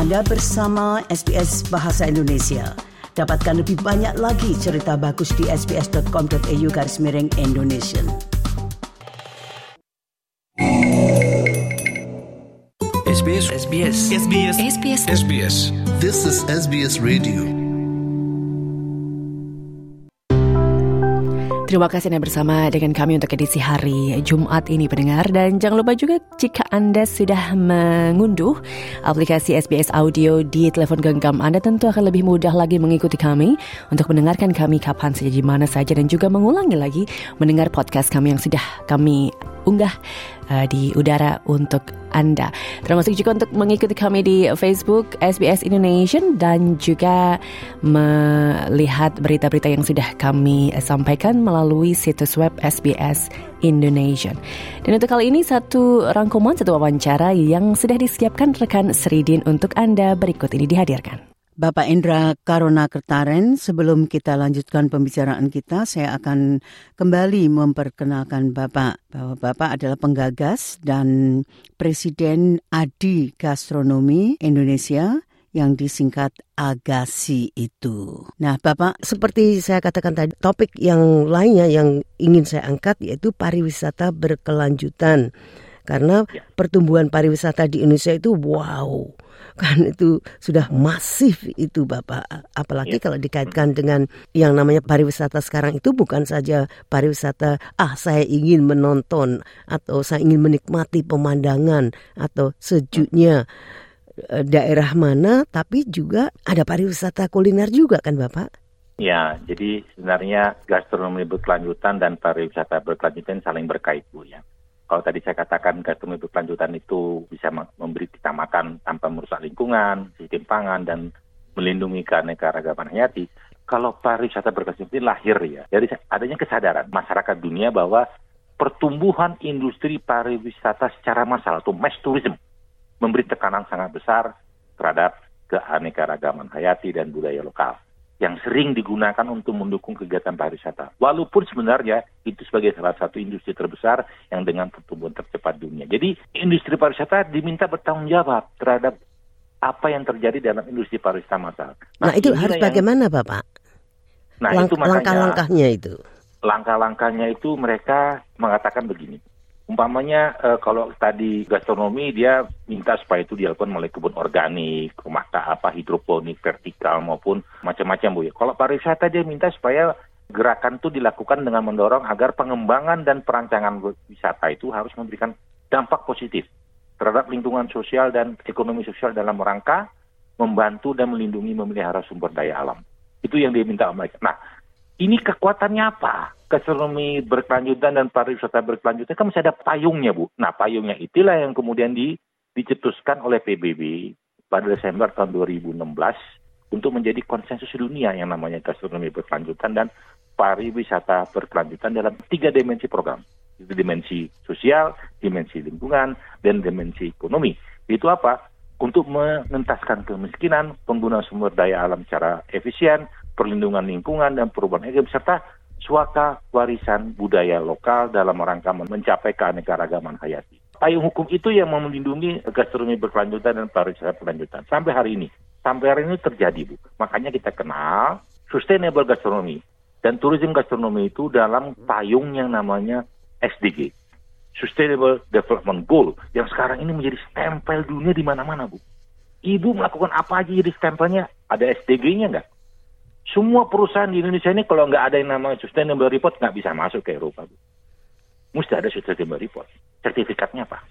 Anda bersama SBS Bahasa Indonesia. Dapatkan lebih banyak lagi cerita bagus di sbs.com.au garis miring Indonesia. SBS SBS SBS SBS SBS This is SBS Radio. Terima kasih Anda bersama dengan kami untuk edisi hari Jumat ini pendengar. Dan jangan lupa juga jika Anda sudah mengunduh aplikasi SBS Audio di telepon genggam Anda tentu akan lebih mudah lagi mengikuti kami untuk mendengarkan kami kapan saja di mana saja dan juga mengulangi lagi mendengar podcast kami yang sudah kami unggah uh, di udara untuk Anda. Termasuk juga untuk mengikuti kami di Facebook SBS Indonesia dan juga melihat berita-berita yang sudah kami sampaikan melalui situs web SBS Indonesia. Dan untuk kali ini satu rangkuman, satu wawancara yang sudah disiapkan rekan Sridin untuk Anda berikut ini dihadirkan. Bapak Indra Karona Kertaren, sebelum kita lanjutkan pembicaraan kita, saya akan kembali memperkenalkan Bapak bahwa Bapak adalah penggagas dan Presiden Adi Gastronomi Indonesia yang disingkat Agasi itu. Nah, Bapak, seperti saya katakan tadi, topik yang lainnya yang ingin saya angkat yaitu pariwisata berkelanjutan. Karena pertumbuhan pariwisata di Indonesia itu wow kan itu sudah masif itu Bapak. Apalagi ya. kalau dikaitkan dengan yang namanya pariwisata sekarang itu bukan saja pariwisata ah saya ingin menonton atau saya ingin menikmati pemandangan atau sejuknya eh, daerah mana tapi juga ada pariwisata kuliner juga kan Bapak? Ya, jadi sebenarnya gastronomi berkelanjutan dan pariwisata berkelanjutan saling berkait Bu ya. Kalau tadi saya katakan gastronomi berkelanjutan itu bisa memberi kita makan tanpa merusak lingkungan, sistem pangan, dan melindungi keanekaragaman hayati. Kalau pariwisata berkelanjutan ini lahir ya, dari adanya kesadaran masyarakat dunia bahwa pertumbuhan industri pariwisata secara massal atau mass tourism memberi tekanan sangat besar terhadap keanekaragaman hayati dan budaya lokal yang sering digunakan untuk mendukung kegiatan pariwisata. Walaupun sebenarnya itu sebagai salah satu industri terbesar yang dengan pertumbuhan tercepat dunia. Jadi industri pariwisata diminta bertanggung jawab terhadap apa yang terjadi dalam industri pariwisata massal. Nah, nah itu harus yang, bagaimana Bapak? Nah Lang itu langkah-langkahnya itu. Langkah-langkahnya itu mereka mengatakan begini umpamanya uh, kalau tadi gastronomi dia minta supaya itu dilakukan melalui kebun organik, rumah apa hidroponik, vertikal maupun macam-macam bu ya. Kalau pariwisata dia minta supaya gerakan itu dilakukan dengan mendorong agar pengembangan dan perancangan wisata itu harus memberikan dampak positif terhadap lingkungan sosial dan ekonomi sosial dalam rangka membantu dan melindungi memelihara sumber daya alam. Itu yang dia minta mereka. Nah, ini kekuatannya apa? Gastronomi berkelanjutan dan pariwisata berkelanjutan kan masih ada payungnya, Bu. Nah, payungnya itulah yang kemudian di, dicetuskan oleh PBB pada Desember tahun 2016 untuk menjadi konsensus dunia yang namanya gastronomi berkelanjutan dan pariwisata berkelanjutan dalam tiga dimensi program. Itu dimensi sosial, dimensi lingkungan, dan dimensi ekonomi. Itu apa? Untuk mengentaskan kemiskinan, pengguna sumber daya alam secara efisien, perlindungan lingkungan dan perubahan iklim serta suaka warisan budaya lokal dalam rangka mencapai keanekaragaman hayati. Payung hukum itu yang melindungi gastronomi berkelanjutan dan pariwisata berkelanjutan sampai hari ini. Sampai hari ini terjadi, Bu. Makanya kita kenal sustainable gastronomi dan tourism gastronomi itu dalam payung yang namanya SDG. Sustainable Development Goal yang sekarang ini menjadi stempel dunia di mana-mana, Bu. Ibu melakukan apa aja jadi stempelnya? Ada SDG-nya nggak? Semua perusahaan di Indonesia ini kalau nggak ada yang namanya sustainable report nggak bisa masuk ke Eropa. Mesti ada sustainable report. Sertifikatnya apa?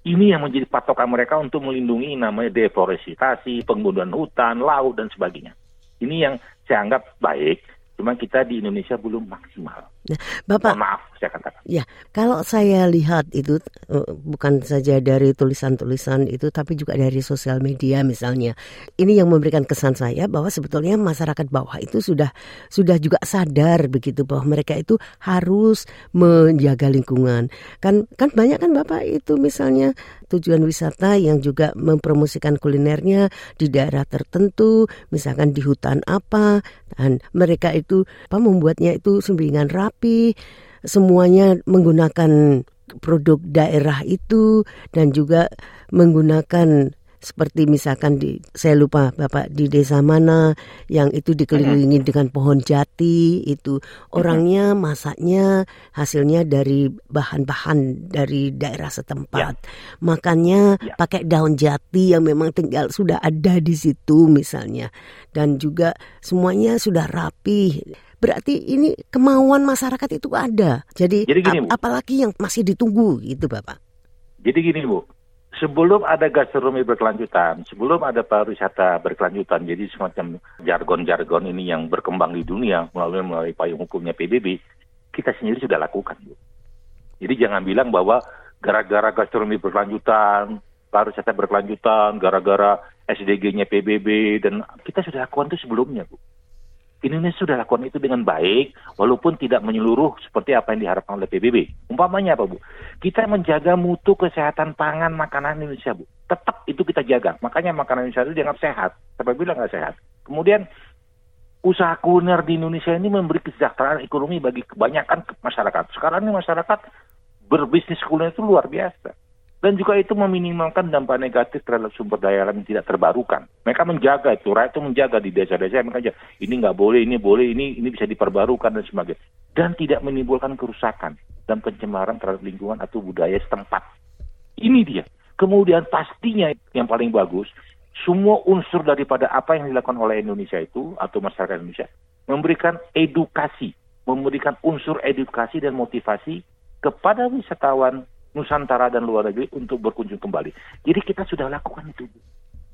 Ini yang menjadi patokan mereka untuk melindungi namanya deforestasi, penggunaan hutan, laut, dan sebagainya. Ini yang saya anggap baik, cuma kita di Indonesia belum maksimal. Nah, Bapak, Mohon maaf saya katakan. Ya, kalau saya lihat itu eh, bukan saja dari tulisan-tulisan itu, tapi juga dari sosial media misalnya. Ini yang memberikan kesan saya bahwa sebetulnya masyarakat bawah itu sudah sudah juga sadar begitu bahwa mereka itu harus menjaga lingkungan. Kan kan banyak kan Bapak itu misalnya tujuan wisata yang juga mempromosikan kulinernya di daerah tertentu, misalkan di hutan apa, dan mereka itu apa membuatnya itu sembingan rapi rapi, semuanya menggunakan produk daerah itu dan juga menggunakan seperti misalkan di saya lupa Bapak di desa mana yang itu dikelilingi dengan pohon jati itu orangnya masaknya hasilnya dari bahan-bahan dari daerah setempat. Ya. Makannya ya. pakai daun jati yang memang tinggal sudah ada di situ misalnya dan juga semuanya sudah rapi. Berarti ini kemauan masyarakat itu ada. Jadi, Jadi gini, ap apalagi yang masih ditunggu gitu Bapak. Jadi gini Bu, sebelum ada gastronomi berkelanjutan, sebelum ada pariwisata berkelanjutan, jadi semacam jargon-jargon ini yang berkembang di dunia melalui melalui payung hukumnya PBB, kita sendiri sudah lakukan. Jadi jangan bilang bahwa gara-gara gastronomi berkelanjutan, pariwisata berkelanjutan, gara-gara SDG-nya PBB dan kita sudah lakukan itu sebelumnya, Bu. Indonesia sudah lakukan itu dengan baik, walaupun tidak menyeluruh seperti apa yang diharapkan oleh PBB. Umpamanya apa, Bu? Kita menjaga mutu kesehatan pangan makanan Indonesia, Bu. Tetap itu kita jaga. Makanya makanan Indonesia itu dianggap sehat. Siapa bilang nggak sehat? Kemudian usaha kuliner di Indonesia ini memberi kesejahteraan ekonomi bagi kebanyakan masyarakat. Sekarang ini masyarakat berbisnis kuliner itu luar biasa dan juga itu meminimalkan dampak negatif terhadap sumber daya alam yang tidak terbarukan. Mereka menjaga itu, rakyat itu menjaga di desa-desa mereka aja ini nggak boleh, ini boleh, ini ini bisa diperbarukan dan sebagainya, dan tidak menimbulkan kerusakan dan pencemaran terhadap lingkungan atau budaya setempat. Ini dia. Kemudian pastinya yang paling bagus, semua unsur daripada apa yang dilakukan oleh Indonesia itu atau masyarakat Indonesia memberikan edukasi, memberikan unsur edukasi dan motivasi kepada wisatawan Nusantara dan luar negeri untuk berkunjung kembali. Jadi kita sudah lakukan itu.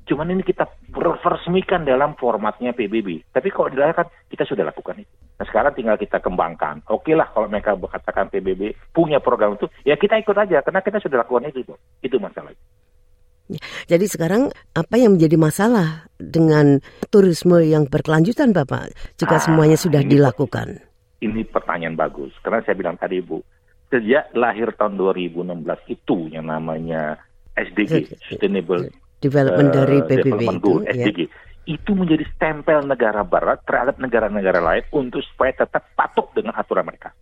Cuman ini kita resmikan dalam formatnya PBB. Tapi kalau dilakukan, kita sudah lakukan itu. Nah sekarang tinggal kita kembangkan. Oke lah kalau mereka berkatakan PBB punya program itu, ya kita ikut aja karena kita sudah lakukan itu. Itu masalahnya. Jadi sekarang apa yang menjadi masalah dengan turisme yang berkelanjutan Bapak jika ah, semuanya sudah ini, dilakukan? Ini pertanyaan bagus. Karena saya bilang tadi Bu, sejak lahir tahun 2016 itu yang namanya SDG Sustainable Development uh, dari PBB Development Goal, itu, SDG ya. itu menjadi stempel negara barat terhadap negara-negara lain untuk supaya tetap patuh dengan aturan mereka.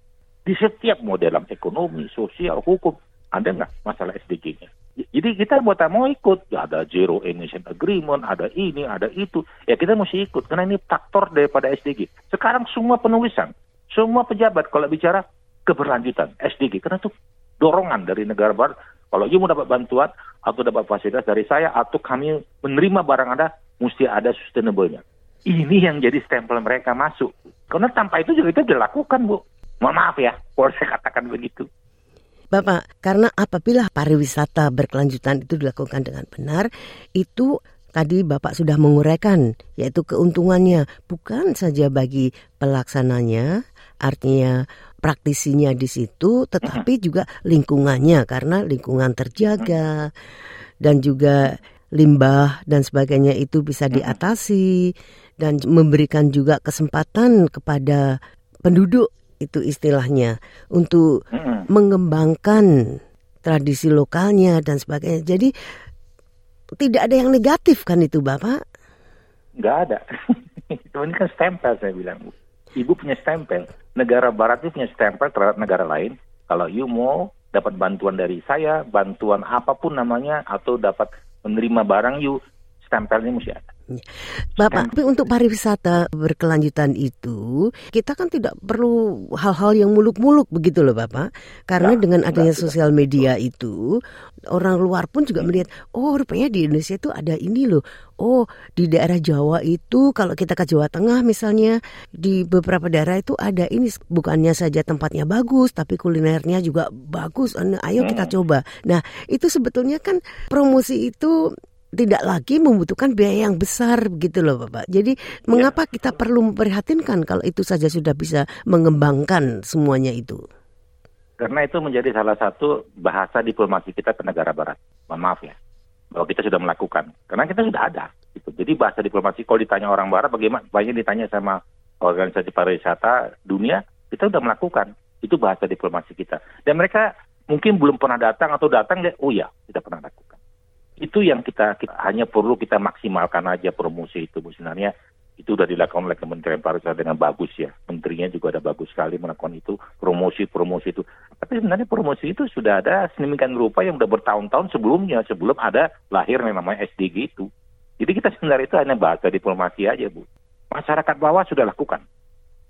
Di setiap model ekonomi, sosial, hukum, ada nggak masalah SDG-nya? Jadi kita buat mau ikut, ya ada Zero Emission Agreement, ada ini, ada itu. Ya kita mesti ikut, karena ini faktor daripada SDG. Sekarang semua penulisan, semua pejabat kalau bicara keberlanjutan SDG karena itu dorongan dari negara barat kalau you mau dapat bantuan atau dapat fasilitas dari saya atau kami menerima barang Anda mesti ada sustainable-nya. Ini yang jadi stempel mereka masuk. Karena tanpa itu juga itu dilakukan, Bu. Mohon maaf ya, kalau saya katakan begitu. Bapak, karena apabila pariwisata berkelanjutan itu dilakukan dengan benar, itu tadi Bapak sudah menguraikan, yaitu keuntungannya bukan saja bagi pelaksananya, artinya praktisinya di situ, tetapi juga lingkungannya karena lingkungan terjaga dan juga limbah dan sebagainya itu bisa diatasi dan memberikan juga kesempatan kepada penduduk itu istilahnya untuk mengembangkan tradisi lokalnya dan sebagainya. Jadi tidak ada yang negatif kan itu Bapak? Nggak ada. Ini kan stempel saya bilang. Ibu punya stempel negara barat itu punya stempel terhadap negara lain. Kalau you mau dapat bantuan dari saya, bantuan apa pun namanya, atau dapat menerima barang you, stempelnya mesti ada. Bapak, tapi untuk pariwisata berkelanjutan itu kita kan tidak perlu hal-hal yang muluk-muluk begitu loh Bapak. Karena nah, dengan adanya sosial media itu orang luar pun juga melihat, oh rupanya di Indonesia itu ada ini loh. Oh, di daerah Jawa itu kalau kita ke Jawa Tengah misalnya di beberapa daerah itu ada ini bukannya saja tempatnya bagus tapi kulinernya juga bagus. Ayo kita hmm. coba. Nah, itu sebetulnya kan promosi itu tidak lagi membutuhkan biaya yang besar gitu loh Bapak. Jadi ya. mengapa kita perlu memprihatinkan kalau itu saja sudah bisa mengembangkan semuanya itu? Karena itu menjadi salah satu bahasa diplomasi kita ke negara barat. Mohon maaf ya. Bahwa kita sudah melakukan. Karena kita sudah ada. Gitu. Jadi bahasa diplomasi kalau ditanya orang barat bagaimana banyak ditanya sama organisasi pariwisata dunia, kita sudah melakukan. Itu bahasa diplomasi kita. Dan mereka mungkin belum pernah datang atau datang, oh ya, kita pernah lakukan itu yang kita, kita hanya perlu kita maksimalkan aja promosi itu bu sebenarnya Itu sudah dilakukan oleh Kementerian Pariwisata dengan bagus ya. Menterinya juga ada bagus sekali melakukan itu, promosi-promosi itu. Tapi sebenarnya promosi itu sudah ada sedemikian rupa yang sudah bertahun-tahun sebelumnya, sebelum ada lahir yang namanya SDG itu. Jadi kita sebenarnya itu hanya bahasa diplomasi aja, Bu. Masyarakat bawah sudah lakukan.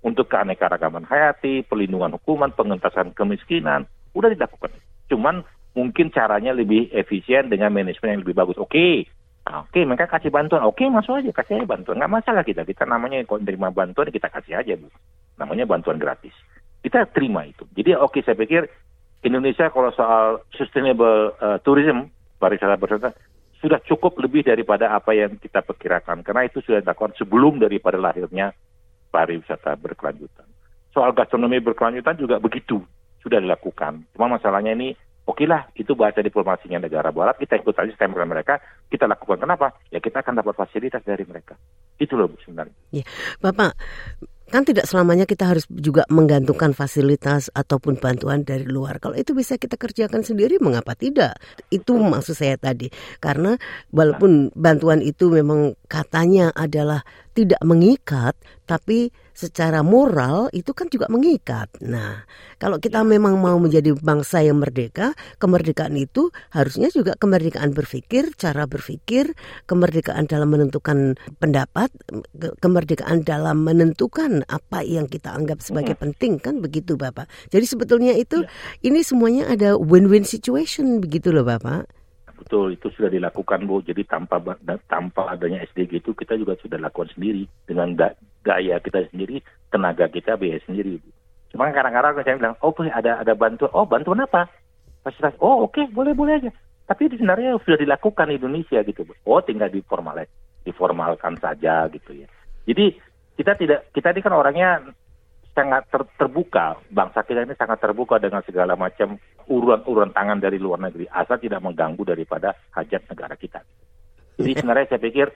Untuk keanekaragaman hayati, perlindungan hukuman, pengentasan kemiskinan, udah dilakukan. Cuman mungkin caranya lebih efisien dengan manajemen yang lebih bagus. Oke, Nah, oke, okay, mereka kasih bantuan. Oke, okay, masuk aja, kasih aja bantuan. Nggak masalah kita. Kita namanya kalau terima bantuan, kita kasih aja, Bu. Namanya bantuan gratis. Kita terima itu. Jadi, oke, okay, saya pikir Indonesia kalau soal sustainable uh, tourism, pariwisata bersama, sudah cukup lebih daripada apa yang kita perkirakan. Karena itu sudah dilakukan sebelum daripada lahirnya pariwisata berkelanjutan. Soal gastronomi berkelanjutan juga begitu, sudah dilakukan. Cuma masalahnya ini Oke lah, itu bahasa diplomasinya negara barat, kita ikut aja stempel mereka, kita lakukan. Kenapa? Ya kita akan dapat fasilitas dari mereka. Itu loh sebenarnya. Ya. Bapak, kan tidak selamanya kita harus juga menggantungkan fasilitas ataupun bantuan dari luar. Kalau itu bisa kita kerjakan sendiri, mengapa tidak? Itu maksud saya tadi. Karena walaupun bantuan itu memang katanya adalah tidak mengikat, tapi secara moral itu kan juga mengikat. Nah, kalau kita ya. memang mau menjadi bangsa yang merdeka, kemerdekaan itu harusnya juga kemerdekaan berpikir, cara berpikir, kemerdekaan dalam menentukan pendapat, kemerdekaan dalam menentukan apa yang kita anggap sebagai hmm. penting kan begitu Bapak. Jadi sebetulnya itu ya. ini semuanya ada win-win situation begitu loh Bapak. Betul, itu sudah dilakukan Bu. Jadi tanpa tanpa adanya SDG itu kita juga sudah lakukan sendiri dengan gaya kita sendiri, tenaga kita biaya sendiri Bu. Cuma kadang-kadang saya bilang, oh ada ada bantuan, oh bantuan apa? Fasilitas, oh oke okay, boleh boleh aja. Tapi itu sebenarnya sudah dilakukan di Indonesia gitu Bu. Oh tinggal diformal diformalkan saja gitu ya. Jadi kita tidak kita ini kan orangnya sangat ter, terbuka. Bangsa kita ini sangat terbuka dengan segala macam uruan-uruan tangan dari luar negeri, asal tidak mengganggu daripada hajat negara kita. Jadi sebenarnya saya pikir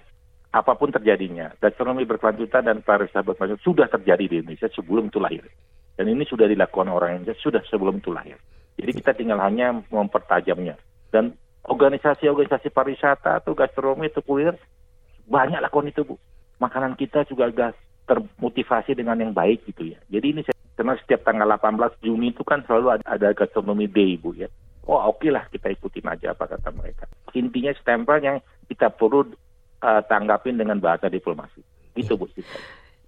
apa pun terjadinya, gastronomi berkelanjutan dan pariwisata berkelanjutan sudah terjadi di Indonesia sebelum itu lahir. Dan ini sudah dilakukan orang Indonesia sudah sebelum itu lahir. Jadi kita tinggal hanya mempertajamnya. Dan organisasi-organisasi pariwisata atau gastronomi atau kuliner banyak lakukan itu bu. Makanan kita juga gas termotivasi dengan yang baik gitu ya. Jadi ini saya karena setiap tanggal 18 Juni itu kan selalu ada, ada gastronomi day Bu ya. Oh oke okay lah kita ikutin aja apa kata mereka. Intinya stempel yang kita perlu uh, tanggapin dengan bahasa diplomasi. Itu Bu.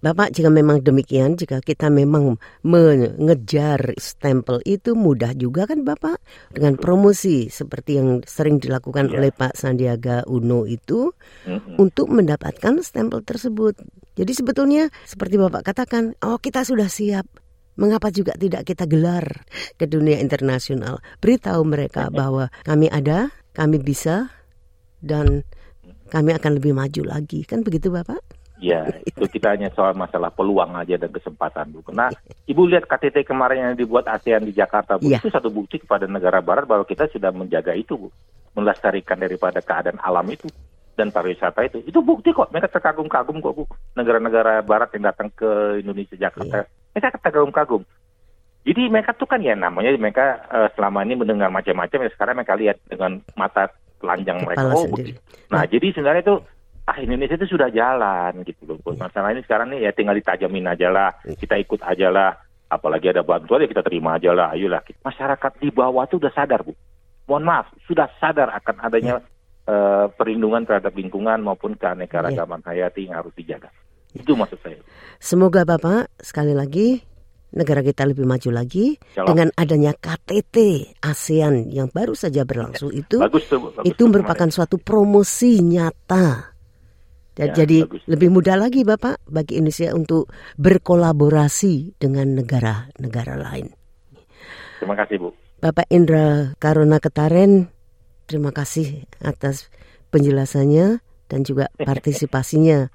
Bapak, jika memang demikian, jika kita memang mengejar stempel itu mudah juga kan Bapak? Dengan promosi seperti yang sering dilakukan ya. oleh Pak Sandiaga Uno itu mm-hmm. untuk mendapatkan stempel tersebut. Jadi sebetulnya seperti Bapak katakan, oh kita sudah siap. Mengapa juga tidak kita gelar ke dunia internasional? Beritahu mereka bahwa kami ada, kami bisa, dan kami akan lebih maju lagi. Kan begitu Bapak? Ya, itu kita hanya soal masalah peluang aja dan kesempatan, Bu. Nah, Ibu lihat KTT kemarin yang dibuat ASEAN di Jakarta, Bu. Ya. Itu satu bukti kepada negara barat bahwa kita sudah menjaga itu, Bu. Melestarikan daripada keadaan alam itu dan pariwisata itu. Itu bukti kok. Mereka terkagum-kagum kok, Bu. Negara-negara barat yang datang ke Indonesia, Jakarta. Ya. Mereka terkagum-kagum. Jadi mereka tuh kan ya namanya mereka uh, selama ini mendengar macam-macam ya sekarang mereka lihat dengan mata telanjang mereka. Oh, Nah, nah, jadi sebenarnya itu ah Indonesia itu sudah jalan gitu loh. Hmm. Masalah ini sekarang nih ya tinggal ditajamin aja lah, hmm. kita ikut aja lah. Apalagi ada bantuan ya kita terima aja lah, ayolah. Masyarakat di bawah itu udah sadar bu. Mohon maaf, sudah sadar akan adanya uh, perlindungan terhadap lingkungan maupun keanekaragaman yeah. hayati yang harus dijaga. Itu maksud saya. Semoga Bapak sekali lagi negara kita lebih maju lagi Jalan. dengan adanya KTT ASEAN yang baru saja berlangsung itu bagus tuh, bagus itu merupakan suatu promosi nyata dan ya, jadi bagus. lebih mudah lagi Bapak bagi Indonesia untuk berkolaborasi dengan negara-negara lain. Terima kasih Bu. Bapak Indra Karona Ketaren, terima kasih atas penjelasannya dan juga partisipasinya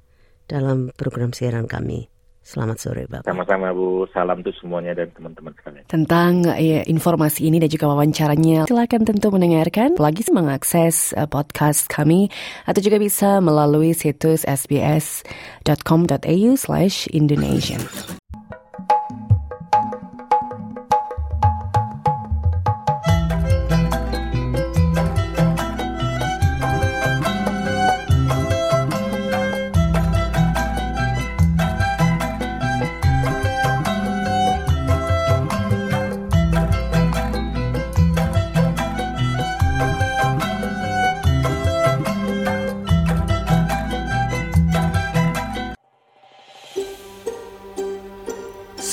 dalam program siaran kami. Selamat sore Bapak. Sama-sama Bu, salam untuk semuanya dan teman-teman sekalian. Tentang ya, informasi ini dan juga wawancaranya, silakan tentu mendengarkan, lagi mengakses uh, podcast kami, atau juga bisa melalui situs sbs.com.au slash Indonesian.